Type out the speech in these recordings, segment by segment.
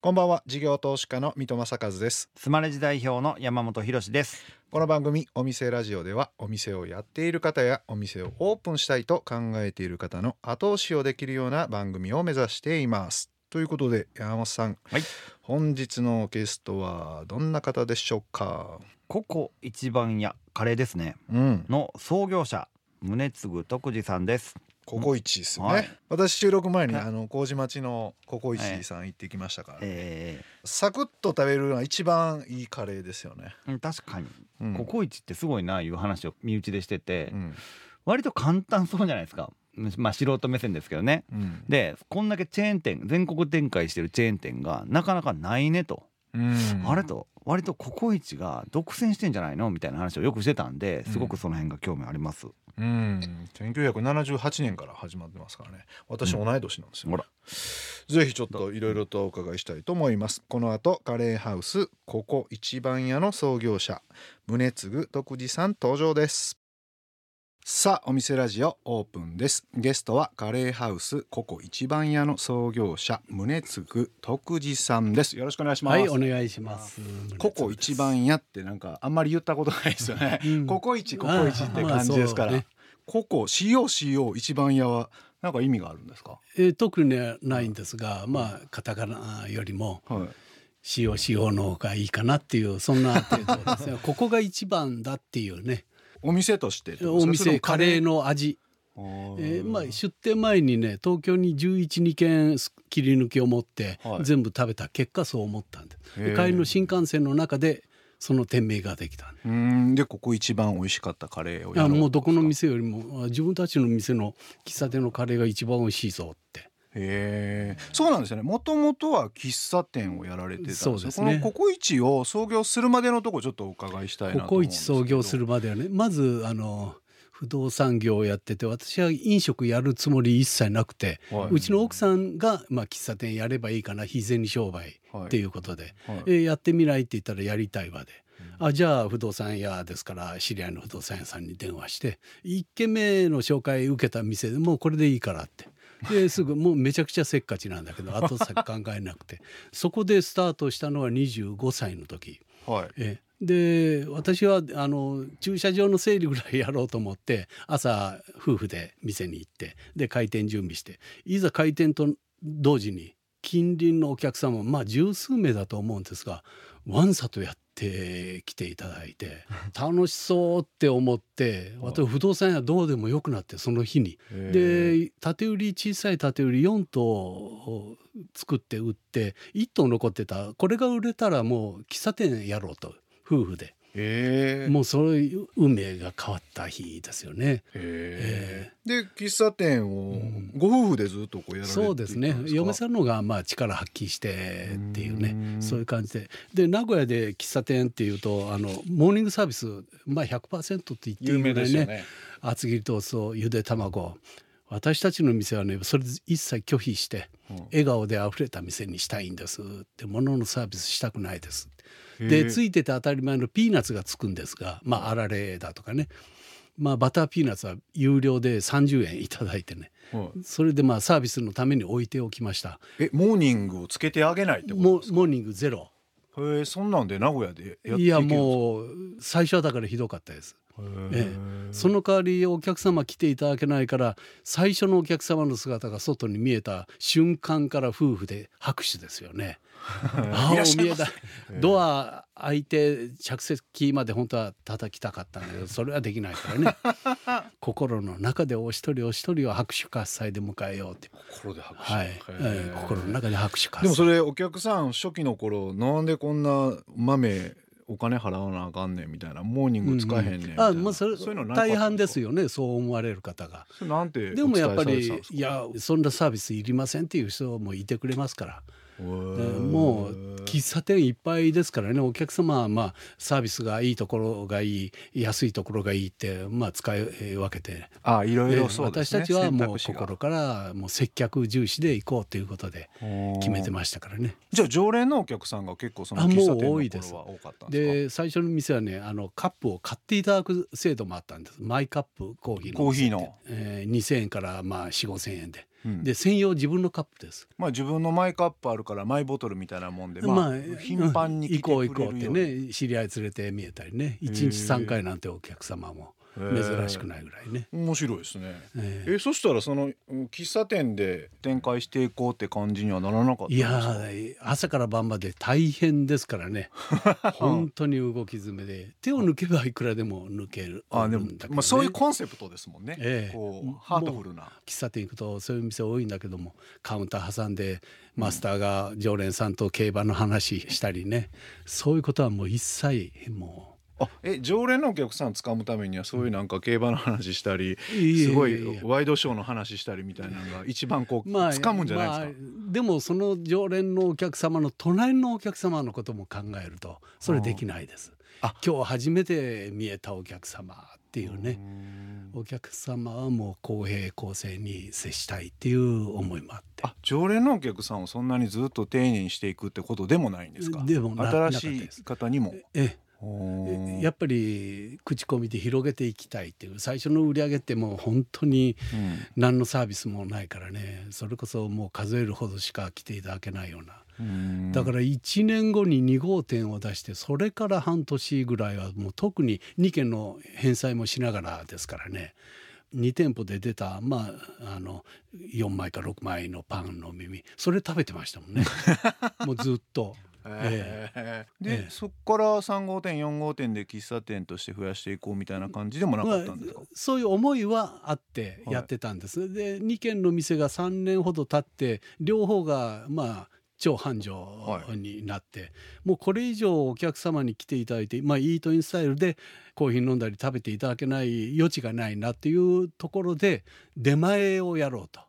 こんばんは。事業投資家の三戸正和です。スマレジ代表の山本博です。この番組お店ラジオではお店をやっている方やお店をオープンしたいと考えている方の後押しをできるような番組を目指しています。ということで山本さん、はい、本日のゲストはどんな方でしょうか？ココ一番屋カレーですね、うん、の創業者宗次徳次さんですココイチですよね、はい、私収録前にあの麹町のココイチさん行ってきましたから、ねえー、サクッと食べるのは一番いいカレーですよね、うん、確かに、うん、ココイチってすごいないう話を身内でしてて、うん、割と簡単そうじゃないですか。まあ素人目線ですけどね、うん、でこんだけチェーン店全国展開してるチェーン店がなかなかないねと、あれと割とココイチが独占してんじゃないのみたいな話をよくしてたんですごくその辺が興味あります。うん、1978年から始まってますからね。私同い年なんですよ、うん、ぜひちょっといろいろとお伺いしたいと思います。この後カレーハウスここ一番屋の創業者宗次徳次さん登場ですさあお店ラジオオープンです。ゲストはカレーハウスココ一番屋の創業者宗次徳次さんです。よろしくお願いします。はいお願いします。ココ一番屋ってなんかあんまり言ったことないですよね、うん、ココイチココイチって感じですから、まあね、ココ COCO 一番屋はなんか意味があるんですか、えー、特に、ね、ないんですが、まあカタカナよりも、はい、COCO の方がいいかなっていうそんな程度ですね。ここが一番だっていうねお店としてお店カレー？の味。えーまあ、出店前にね東京に112軒切り抜きを持って、全部食べた結果そう思ったんで。帰りの新幹線の中でその店名ができたうん。でここ一番美味しかったカレーをやもうどこの店よりも自分たちの店の喫茶店のカレーが一番美味しいぞってへえそうなんですよね。もともとは喫茶店をやられてたそうですね。このココイチを創業するまでのとこちょっとお伺いしたいなココイチ創業するまではねまずあの不動産業をやってて私は飲食やるつもり一切なくて、はい、うちの奥さんが、まあ、喫茶店やればいいかな非銭商売っていうことで、はい。はい、えやってみないって言ったらやりたいわで。あじゃあ不動産屋ですから知り合いの不動産屋さんに電話して1軒目の紹介受けた店でもうこれでいいからってですぐもうめちゃくちゃせっかちなんだけど 後先考えなくて。そこでスタートしたのは25歳の時。はい、え。で私はあの駐車場の整理ぐらいやろうと思って朝夫婦で店に行ってで開店準備していざ開店と同時に近隣のお客様まあ十数名だと思うんですがわんさとやってきていただいて 楽しそうって思って私不動産屋どうでもよくなってその日に。で縦売り小さい縦売り4棟作って売って1棟残ってたこれが売れたらもう喫茶店やろうと夫婦で。えー、もうそういう運命が変わった日ですよね。えー、で喫茶店をご夫婦でずっとこうやられてそうですね。嫁さんのがまあ力発揮してっていうねそういう感じで。で名古屋で喫茶店っていうとあのモーニングサービス、まあ100%って言っていいぐらいねね。厚切りトーストゆで卵。私たちの店はねそれ一切拒否して、笑顔であふれた店にしたいんですって物のサービスしたくないですでついてて当たり前のピーナッツがつくんですがまああられだとかね。まあバターピーナッツは有料で30円頂いてね、それでまあサービスのために置いておきました。えモーニングをつけてあげないってことモーニングゼロ。へえそんなんで名古屋でいやもう最初はだからひどかったですええ、その代わりお客様来ていただけないから最初のお客様の姿が外に見えた瞬間から夫婦で拍手ですよね。ああお見えだドア開いて着席まで本当は叩きたかったんだけどそれはできないからね。心の中でお一人お一人を拍手喝采で迎えようって。心で拍手、はい。えー、心の中で拍手喝采。でもそれお客さん初期の頃なんでこんな豆お金払わなあかんねんみたいなモーニング使えへんねんあまあそれそういうの大半ですよねそう思われる方が。なんてでもやっぱりいやそんなサービスいりませんっていう人もいてくれますからもう喫茶店いっぱいですからね。お客様はまあサービスがいいところがいい安いところがいいってまあ使い分けて。あいろいろ、私たちはもう心からもう接客重視で行こうということで決めてましたからね。じゃあ常連のお客さんが結構その喫茶店の頃は多かったんですで最初の店はねあのカップを買っていただく制度もあったんです。マイカップコーヒーのコーヒーの、えー、2000円からまあ4 5千円でうん、で専用自分のカップです。まあ自分のマイカップあるからマイボトルみたいなもんで、まあ、頻繁に行こう行こうってね知り合い連れて見えたりね1日3回なんてお客様も。珍しくないぐらいね。面白いですね。えー、えそしたらその喫茶店で展開していこうって感じにはならなかったいや朝から晩まで大変ですからね。本当に動き詰めで手を抜けばいくらでも抜けるあでも、ね、まあ、そういうコンセプトですもんね、えー、こうハートフルな。喫茶店行くとそういう店多いんだけどもカウンター挟んでマスターが常連さんと競馬の話したりね、そういうことはもう一切もうあえ常連のお客さん掴むためにはそういうなんか競馬の話したりすごいワイドショーの話したりみたいなのが一番こう、まあ、掴むんじゃないですか、まあ、でもその常連のお客様の隣のお客様のことも考えるとそれできないです。あ。今日初めて見えたお客様っていうね。お客様はもう公平公正に接したいっていう思いもあって。あ常連のお客さんをそんなにずっと丁寧にしていくってことでもないんですか？でも新しい方にも？ええやっぱり口コミで広げていきたいっていう最初の売り上げってもう本当に何のサービスもないからね。それこそもう数えるほどしか来ていただけないような。だから1年後に2号店を出してそれから半年ぐらいはもう特に2件の返済もしながらですからね。2店舗で出た、まあ、あの4枚か6枚のパンの耳。それ食べてましたもんね。もうずっと。えー、で、えー、そこから3号店4号店で喫茶店として増やしていこうみたいな感じでもなかったんですか、まあ、そういう思いはあってやってたんです、はい、で2軒の店が3年ほど経って両方がまあ超繁盛になって、はい、もうこれ以上お客様に来ていただいて、まあ、イートインスタイルでコーヒー飲んだり食べていただけない余地がないなっていうところで出前をやろうと。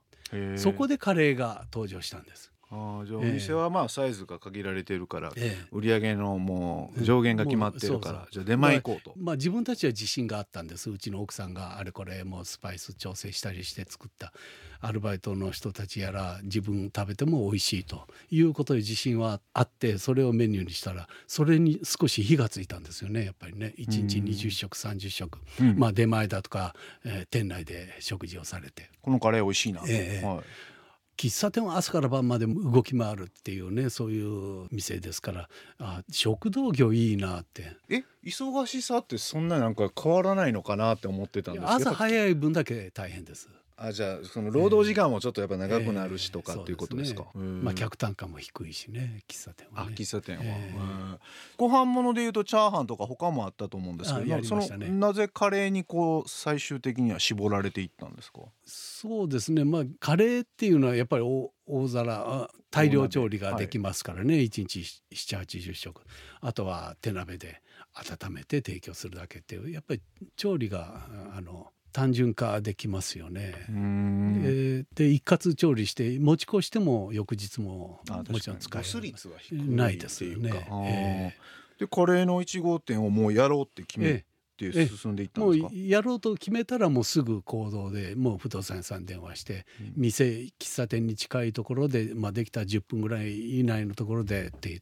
そこでカレーが登場したんです。あじゃあお店はまあサイズが限られてるから、え売り上げのもう上限が決まってるから、じゃあ出前行こうと、まあ、自分たちは自信があったんです。うちの奥さんがあれこれもうスパイス調整したりして作ったアルバイトの人たちやら自分食べても美味しいということで自信はあってそれをメニューにしたらそれに少し火がついたんですよねやっぱりね。1日20食30食、うん、まあ出前だとか、えー、店内で食事をされて。このカレー美味しいな、えー、はい喫茶店は朝から晩まで動き回るっていうねそういう店ですから。あ食堂業いいなって。え忙しさってそんななんか変わらないのかなって思ってたんですけど。朝早い分だけ大変ですあじゃあその労働時間もちょっとやっぱ長くなるしとかっていうことですか、えーね、まあ客単価も低いしね喫茶店は、ね、あ喫茶店は、えー、ご飯物でいうとチャーハンとか他もあったと思うんですけど、ね、そのなぜカレーにこう最終的には絞られていったんですか？そうですね。まあカレーっていうのはやっぱり大大皿大量調理ができますからね、はい、1日780食。あとは手鍋で温めて提供するだけっていうやっぱり調理があの単純化できますよね。えー、で一括調理して持ち越しても翌日ももちろん使えないですよね。えー、でカレーの1号店をもうやろうって決めて進んでいったんですか、もうやろうと決めたらもうすぐ行動でもう不動産屋さん電話して、うん、店喫茶店に近いところで、まあ、できた10分ぐらい以内のところでって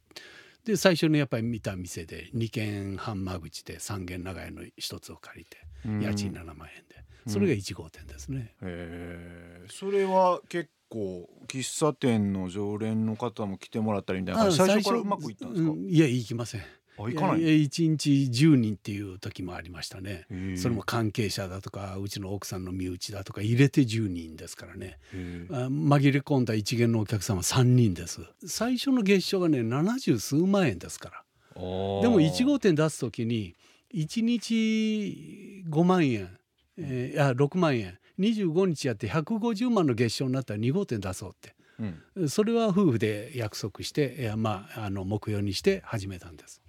で最初にやっぱり見た店で2軒半間口で3軒長屋の1つを借りて家賃7万円で。それが1号店ですね。うん、へそれは結構喫茶店の常連の方も来てもらったりみたいな最初からうまくいったんですか、うん、いや行きません。行かない1日10人っていう時もありましたね。それも関係者だとかうちの奥さんの身内だとか入れて10人ですからね。紛れ込んだ一元のお客さんは3人です。最初の月賞がね70数万円ですから。でも1号店出す時に1日5万円、えー、いや6万円。25日やって150万の月賞になったら2号店出そうって、うん、それは夫婦で約束してまあ、あの目標にして始めたんです。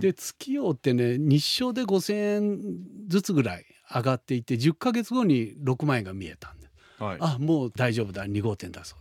で月夜ってね日照で5,000円ずつぐらい上がっていって10か月後に6万円が見えたんで、はい、あもう大丈夫だ2号店出そう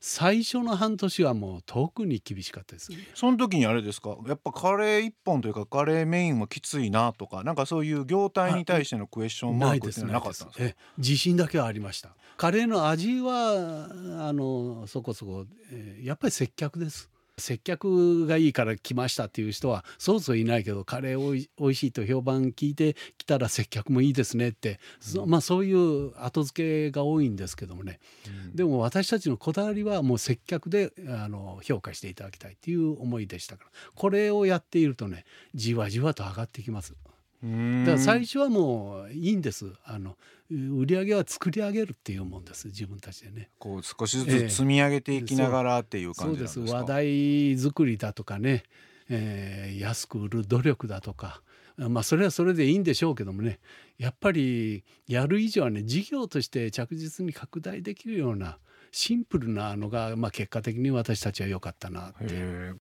最初の半年はもう特に厳しかったです、ね、その時にあれですか？やっぱカレー一本というかカレーメインはきついなとかなんかそういう業態に対してのクエスチョンマークってなかったんですか？自信だけはありました。カレーの味はあのそこそこ、えー、やっぱり接客です接客がいいから来ましたっていう人はそうそういないけどカレーおいおいしいと評判聞いて来たら接客もいいですねって、うん、まあそういう後付けが多いんですけどもね、うん、でも私たちのこだわりはもう接客であの評価していただきたいっていう思いでしたからこれをやっているとねじわじわと上がってきます。だから最初はもういいんです。あの売り上げは作り上げるっていうもんです。自分たちでね。こう少しずつ積み上げていきながらっていう感じですか、えー、そうです。話題作りだとかね、えー、安く売る努力だとか。まあそれはそれでいいんでしょうけどもね。やっぱりやる以上はね事業として着実に拡大できるようなシンプルなのが、まあ、結果的に私たちは良かったなって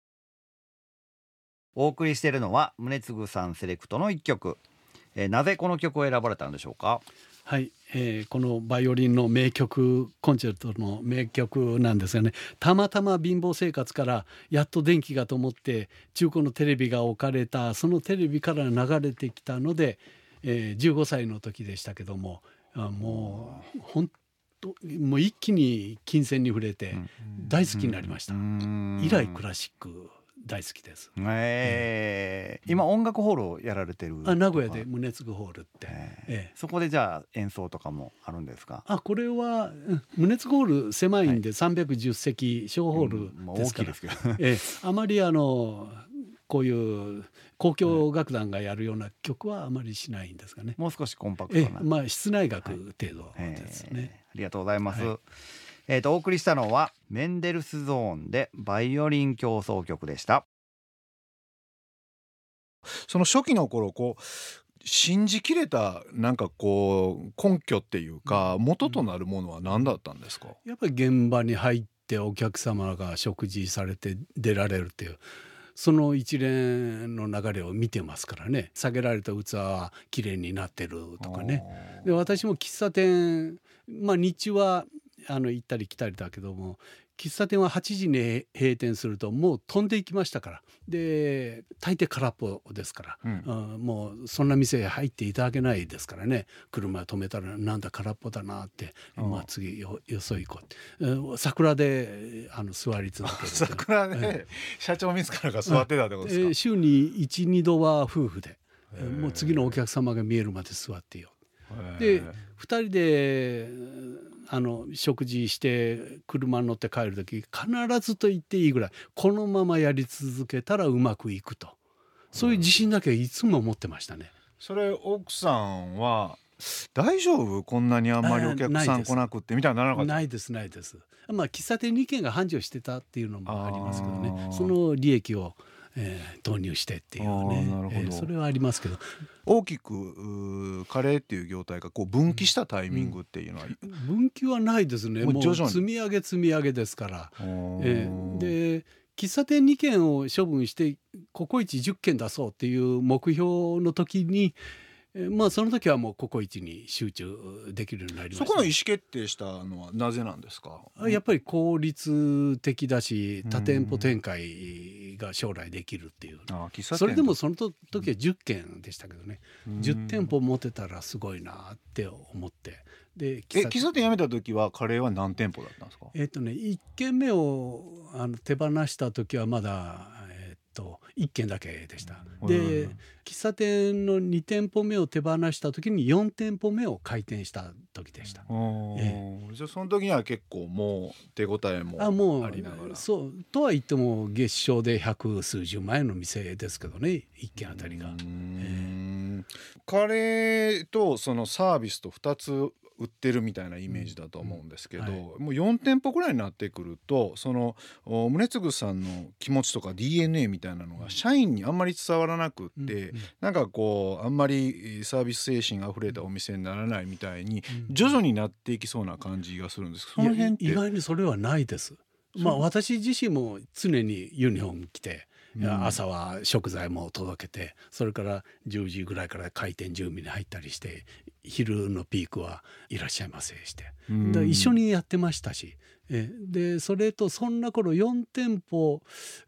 お送りしているのは宗次さんセレクトの一曲、えー、なぜこの曲を選ばれたんでしょうか？はい、えー、このバイオリンの名曲コンチェルトの名曲なんですがね。たまたま貧乏生活からやっと電気が灯って中古のテレビが置かれたそのテレビから流れてきたので、えー、15歳の時でしたけどももう本当もう一気に金銭に触れて大好きになりました。以来クラシック大好きです。えー、今音楽ホールをやられてる。あ名古屋で宗次ホールって、えー、そこでじゃあ演奏とかもあるんですか？あこれは宗次ホール狭いんで310席小ホールですから、うん、えー、あまりあのこういう交響楽団がやるような曲はあまりしないんですがね。もう少しコンパクトな。まあ室内楽程度ですね、はいありがとうございます。はいえー、とお送りしたのはメンデルスゾーンでバイオリン競争曲でした。その初期の頃こう信じきれたなんかこう根拠っていうか元となるものは何だったんですか、やっぱり現場に入ってお客様が食事されて出られるっていうその一連の流れを見てますからね。下げられた器は綺麗になってるとかね。で私も喫茶店まあ日中はあの行ったり来たりだけども喫茶店は8時に閉店するともう飛んでいきましたから。で大抵空っぽですから、うん、もうそんな店へ入っていただけないですからね。車止めたらなんだ空っぽだなって、まあ、次よよそ行こう桜であの座り続ける 桜で社長自らが座ってたってことですか、えー、週に12度は夫婦でもう次のお客様が見えるまで座ってよで2人であの食事して車に乗って帰る時必ずと言っていいぐらいこのままやり続けたらうまくいくと。そういう自信だけはいつも持ってましたね。それ奥さんは大丈夫？こんなにあんまりお客さん来なくってみたいなならなかった？ないですないです。まあ喫茶店2軒が繁盛してたっていうのもありますけどね。その利益をえー、導入してっていうね。なるほど、えー、それはありますけど。大きくカレーっていう業態がこう分岐したタイミングっていうのは、うん、分岐はないですね。もう積み上げ積み上げですから、えー、で喫茶店2軒を処分してココイチ10軒出そうっていう目標の時にまあその時はもうココイチに集中できるようになりました。そこの意思決定したのはなぜなんですか？やっぱり効率的だし多店舗展開が将来できるっていう。それでもその時は10軒でしたけどね。10店舗持てたらすごいなって思って。で喫茶店。辞めた時はカレーは何店舗だったんですか？えっとね1軒目をあの手放した時はまだと1軒だけでした。で喫茶店の2店舗目を手放した時に4店舗目を開店した時でした。ええ、じゃあその時には結構もう手応えもありながら。そうとは言っても月賞で百数十万円の店ですけどね1軒あたりが。えカレーとそのサービスと2つ売ってるみたいなイメージだと思うんですけど、うんはい、もう4店舗ぐらいになってくるとその宗次さんの気持ちとか DNA みたいなのが社員にあんまり伝わらなくって、うんうん、なんかこうあんまりサービス精神あふれたお店にならないみたいに徐々になっていきそうな感じがするんです。その辺意外にそれはないです。まあ私自身も常にユニフォーム着て朝は食材も届けてそれから10時ぐらいから開店準備に入ったりして昼のピークはいらっしゃいませして、一緒にやってましたし。えでそれとそんな頃4店舗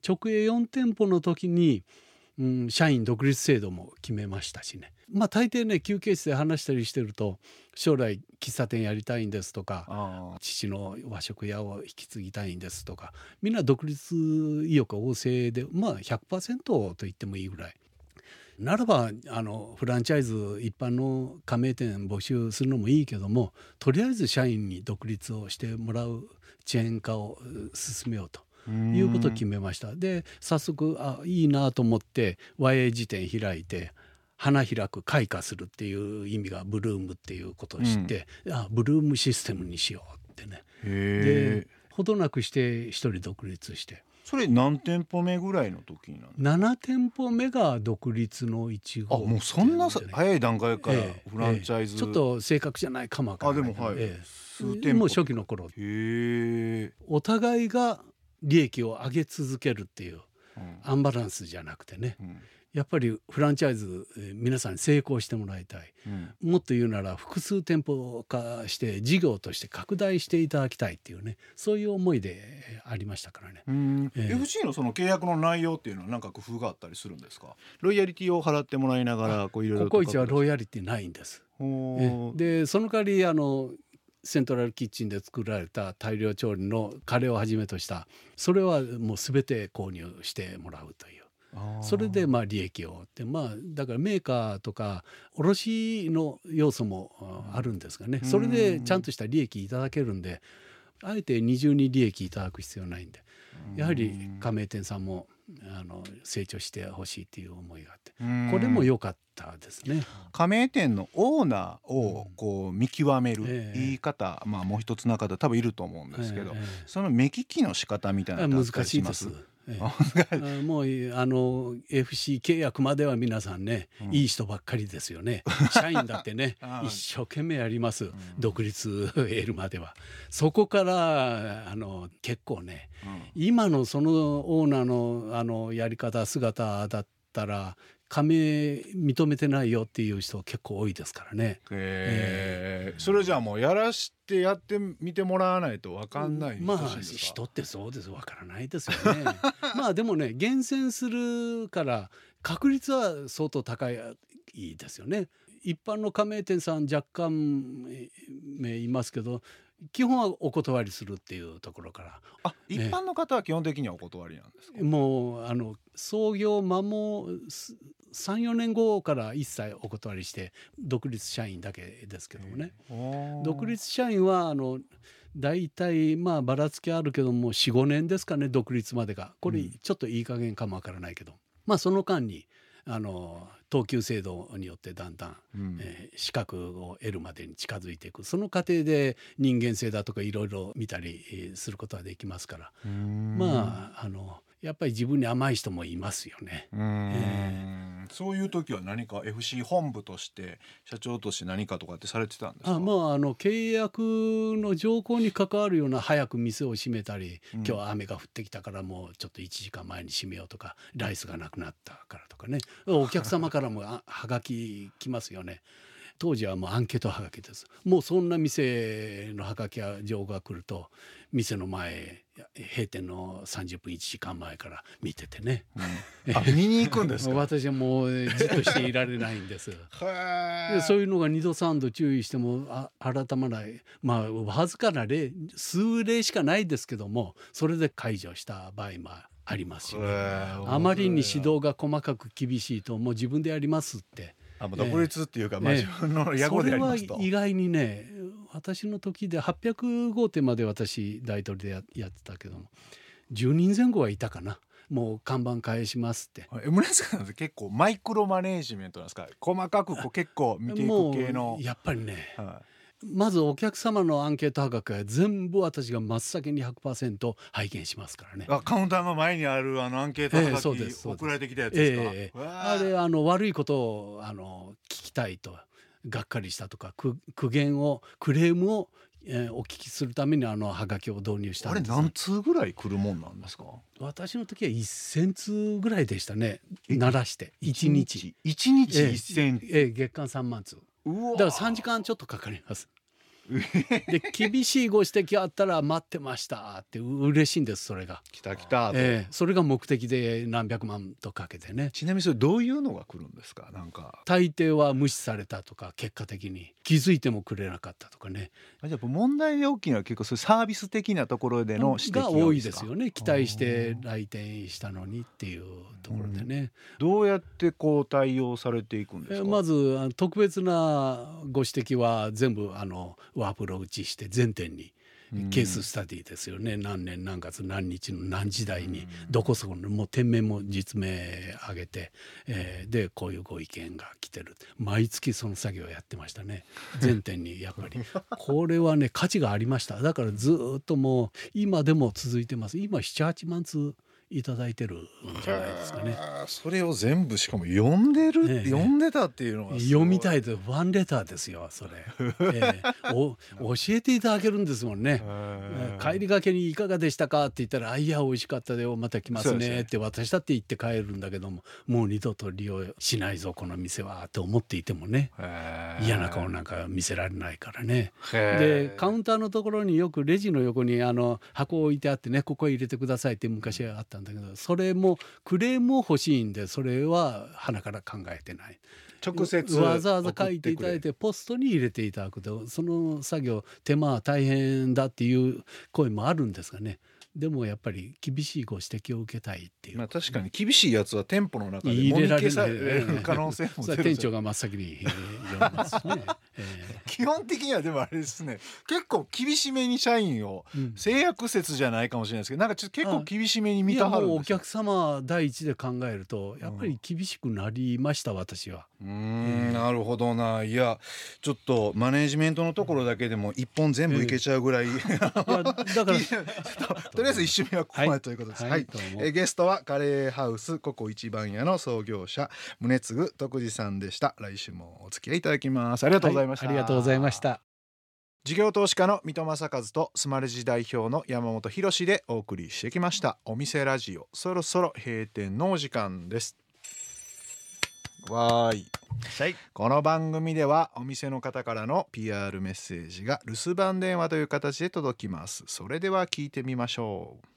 直営4店舗の時にうん、社員独立制度も決めましたしねまあ大抵ね休憩室で話したりしてると将来喫茶店やりたいんですとか父の和食屋を引き継ぎたいんですとかみんな独立意欲旺盛でまあ100%と言ってもいいぐらい。ならばあのフランチャイズ一般の加盟店募集するのもいいけどもとりあえず社員に独立をしてもらうチェーン化を進めようと。いうことを決めました。で早速あいいなと思って YA 辞典開いて花開く開花するっていう意味がブルームっていうことを知って、うん、あブルームシステムにしようってね。でほどなくして一人独立して。それ何店舗目ぐらいの時にな7店舗目が独立の1号、あもうそんな早い段階からフランチャイズ、ええ。え、ちょっと正確じゃないかもかあでもはい、数店舗。もう初期の頃。お互いが利益を上げ続けるっていう、アンバランスじゃなくてね、うん。やっぱりフランチャイズ皆さんに成功してもらいたい、うん、もっと言うなら複数店舗化して事業として拡大していただきたいっていうね。そういう思いでありましたからね。えー、FC のその契約の内容っていうのは何か工夫があったりするんですか？ロイヤリティを払ってもらいながらこういろいろココイチはロイヤリティないんです。でその代わりあのセントラルキッチンで作られた大量調理のカレーをはじめとした。それはもう全て購入してもらうという。それでまあ利益を。ってまあだからメーカーとか卸の要素もあるんですがね。それでちゃんとした利益いただけるんであえて二重に利益いただく必要ないんで。やはり加盟店さんもあの成長してほしいっていう思いがあってこれも良かったですね。加盟店のオーナーをこう見極める言い方、まあもう一つの方多分いると思うんですけど、その目利きの仕方みたいな難しいです。ええ、もうあの FC 契約までは皆さんね、うん、いい人ばっかりですよね。社員だってね一生懸命やります、うん、独立 得るまでは。そこからあの結構ね、うん、今のそのオーナーのあのやり方姿だったら加盟認めてないよっていう人結構多いですからね。えー、それじゃあもうやらしてやってみてもらわないと分かんないまあ人ってそうです。分からないですよね。まあでもね厳選するから確率は相当高いですよね。一般の加盟店さん若干名いますけど基本はお断りするっていうところから。あ一般の方は基本的にはお断りなんですか、もうあの創業間も34年後から一切お断りして独立社員だけですけどもね。独立社員はあの大体まあばらつきあるけども45年ですかね独立までが。これちょっといい加減かもわからないけど、まあその間にあの等級制度によってだんだん、うん、えー、資格を得るまでに近づいていく。その過程で人間性だとかいろいろ見たりすることはできますから。まああのやっぱり自分に甘い人もいますよね。えー、そういう時は何か FC 本部として社長として何かとかってされてたんですか？あ、まあ、あの契約の条項に関わるような早く店を閉めたり、うん、今日は雨が降ってきたからもうちょっと1時間前に閉めようとかライスがなくなったからとかね。お客様からもはがき来ますよね。当時はもうアンケートはがきです。もうそんな店のはがきや情報が来ると店の前閉店の30分1時間前から見ててね、うん、見に行くんです 私はもうじっとしていられないんです。でそういうのが2度3度注意してもあ改まない。まあわずかな例数例しかないですけどもそれで解除した場合もありますしね。あまりに指導が細かく厳しいともう自分でやりますってあ独立っていうか、まあ、自分の野望でやりますと、それは意外にね私の時で800号店まで私大統領でややってたけども10人前後はいたかな。もう看板返しますって。え村さん結構マイクロマネージメントなんですか？細かくこう結構見ていく系の。やっぱりね、はい、まずお客様のアンケート価格は全部私が真っ先に100%拝見しますからね。あカウンターの前にあるあのアンケート価格、えー、送られてきたやつですか？えー、あれあの悪いことをあの聞きたいと。がっかりしたとか苦言をクレームを、えー、お聞きするためにあのハガキを導入したあれ何通ぐらい来るもんなんですか？私の時は1,000通ぐらいでしたね。鳴らして1日。1日？1,000、えー、えー、月間3万通だから3時間ちょっとかかります。で厳しいご指摘あったら待ってましたって嬉しいんですそれが。来た来たええ、それが目的で何百万とかけてね。ちなみにそれどういうのが来るんですか？なんか。大抵は無視されたとか結果的に。気づいてもくれなかったとかね。あじゃあ問題大きいのは結構そういうサービス的なところでの指摘が多いですよね。期待して来店したのにっていうところでね。どうやってこう対応されていくんですか？まず特別なご指摘は全部あのワープロ打ちして全店にケーススタディですよね、うん、何年何月何日の何時代にどこそこのもう店名も実名挙げて、えー、でこういうご意見が来てる。毎月その作業をやってましたね。全店にやっぱり。これはね価値がありました。だからずっともう今でも続いてます。今78万通いただいてるんじゃないですかね。それを全部しかも読んでる、ね、読んでたっていうのが読みたいとファンレターですよそれ、えー、お教えていただけるんですもんね。帰りがけにいかがでしたかって言ったら「あいや美味しかったでまた来ますね」って私だって言って帰るんだけどももう二度と利用しないぞこの店はと思っていてもね。嫌な顔なんか見せられないからね。でカウンターのところによくレジの横にあの箱を置いてあってねここへ入れてくださいって昔はあったんだけどそれもクレームを欲しいんでそれは鼻から考えてない。直接わざわざ書いていただいてポストに入れていただくとその作業手間は大変だっていう声もあるんですがねでもやっぱり厳しいご指摘を受けたいっていう、まあ、確かに厳しいやつは店舗の中で入れられる。可能性も店長が真っ先にね、えー、基本的にはでもあれですね。結構厳しめに社員を、うん、性悪説じゃないかもしれないですけどなんかちょっと結構厳しめに見たはるお客様第一で考えるとやっぱり厳しくなりました、私は。うん、なるほどな。いやちょっとマネジメントのところだけでも一本全部いけちゃうぐらい、えー、だから。とりあえず一週目はここまでということです。はい、はい、えゲストはカレーハウスココ一番屋の創業者宗次徳次さんでした。来週もお付き合いいただきます。ありがとうございました。はい、ありがとうございました。事業投資家の三戸正和とスマレジ代表の山本博でお送りしてきました。お店ラジオそろそろ閉店のお時間ですわーい。この番組ではお店の方からの PR メッセージが留守番電話という形で届きます。それでは聞いてみましょう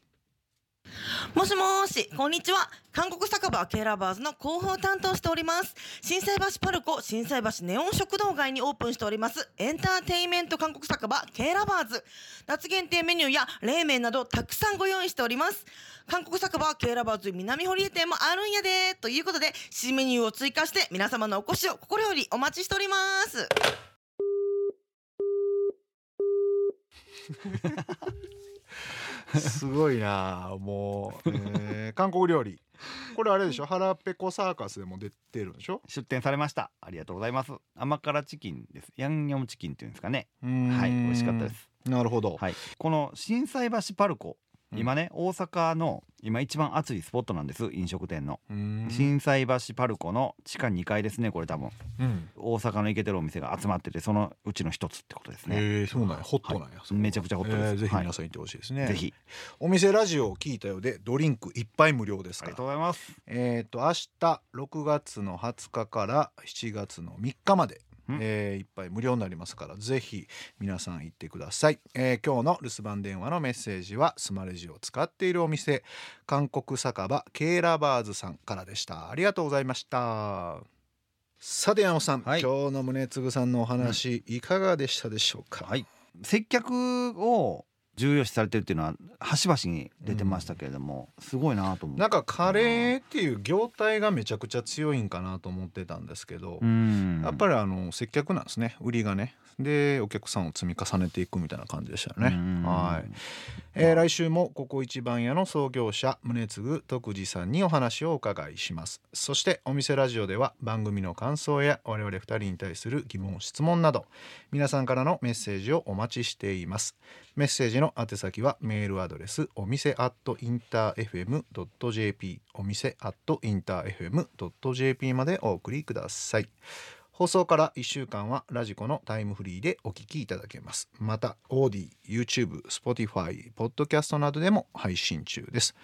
もしもし、こんにちは。韓国酒場ケーラバーズの広報担当しております。心斎橋パルコ、心斎橋ネオン食堂街にオープンしております、エンターテインメント韓国酒場ケーラバーズ。夏限定メニューや冷麺などたくさんご用意しております。韓国酒場ケーラバーズ南堀江店もあるんやでということで、新メニューを追加して皆様のお越しを心よりお待ちしております。すごいなもう、えー、韓国料理。これあれでしょ？腹ペコサーカスでも出てるんでしょ？出店されました。ありがとうございます。甘辛チキンです。ヤンニョムチキンっていうんですかね。はい美味しかったです。なるほど、はい、この心斎橋パルコ今ね、大阪の今一番熱いスポットなんです飲食店の。心斎橋パルコの地下2階ですねこれ多分、うん、大阪のイケてるお店が集まっててそのうちの一つってことですね。へえそうなんや。ホットなんや、はい、めちゃくちゃホットです、えー、ぜひ皆さん行ってほしいですね、ぜひ。お店ラジオを聞いたようでドリンク一杯無料ですありがとうございます。えっ、ー、と明日6月の20日から7月の3日までえー、一杯無料になりますからぜひ皆さん行ってください、えー、今日の留守番電話のメッセージはスマレジを使っているお店韓国酒場ケーラバーズさんからでした。ありがとうございました。さて山本さん、はい、今日の宗次さんのお話、いかがでしたでしょうか、はい、接客を重要視されてるっていうのは端々に出てましたけれども、すごいなと思うなんかカレーっていう業態がめちゃくちゃ強いんかなと思ってたんですけど、やっぱりあの接客なんですね売りがねでお客さんを積み重ねていくみたいな感じでしたよね。はい、えー、来週もここ一番屋の創業者宗次徳次さんにお話をお伺いします。そしてお店ラジオでは番組の感想や我々2人に対する疑問質問など皆さんからのメッセージをお待ちしています。メッセージの宛先はメールアドレスお店アットインター FM.jp お店アットインター FM.jp までお送りください。放送から1週間はラジコのタイムフリーでお聞きいただけます。また OD、YouTube、Spotify、Podcast などでも配信中です。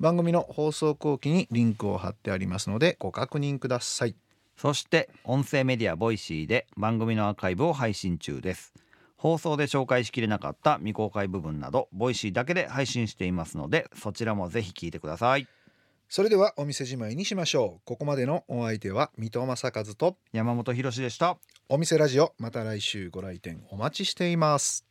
番組の放送後期にリンクを貼ってありますのでご確認ください。そして音声メディアボイシーで番組のアーカイブを配信中です。放送で紹介しきれなかった未公開部分などボイシーだけで配信していますのでそちらもぜひ聞いてください。それではお店じまいにしましょう。ここまでのお相手は三戸政和と山本博でした。お店ラジオまた来週ご来店お待ちしています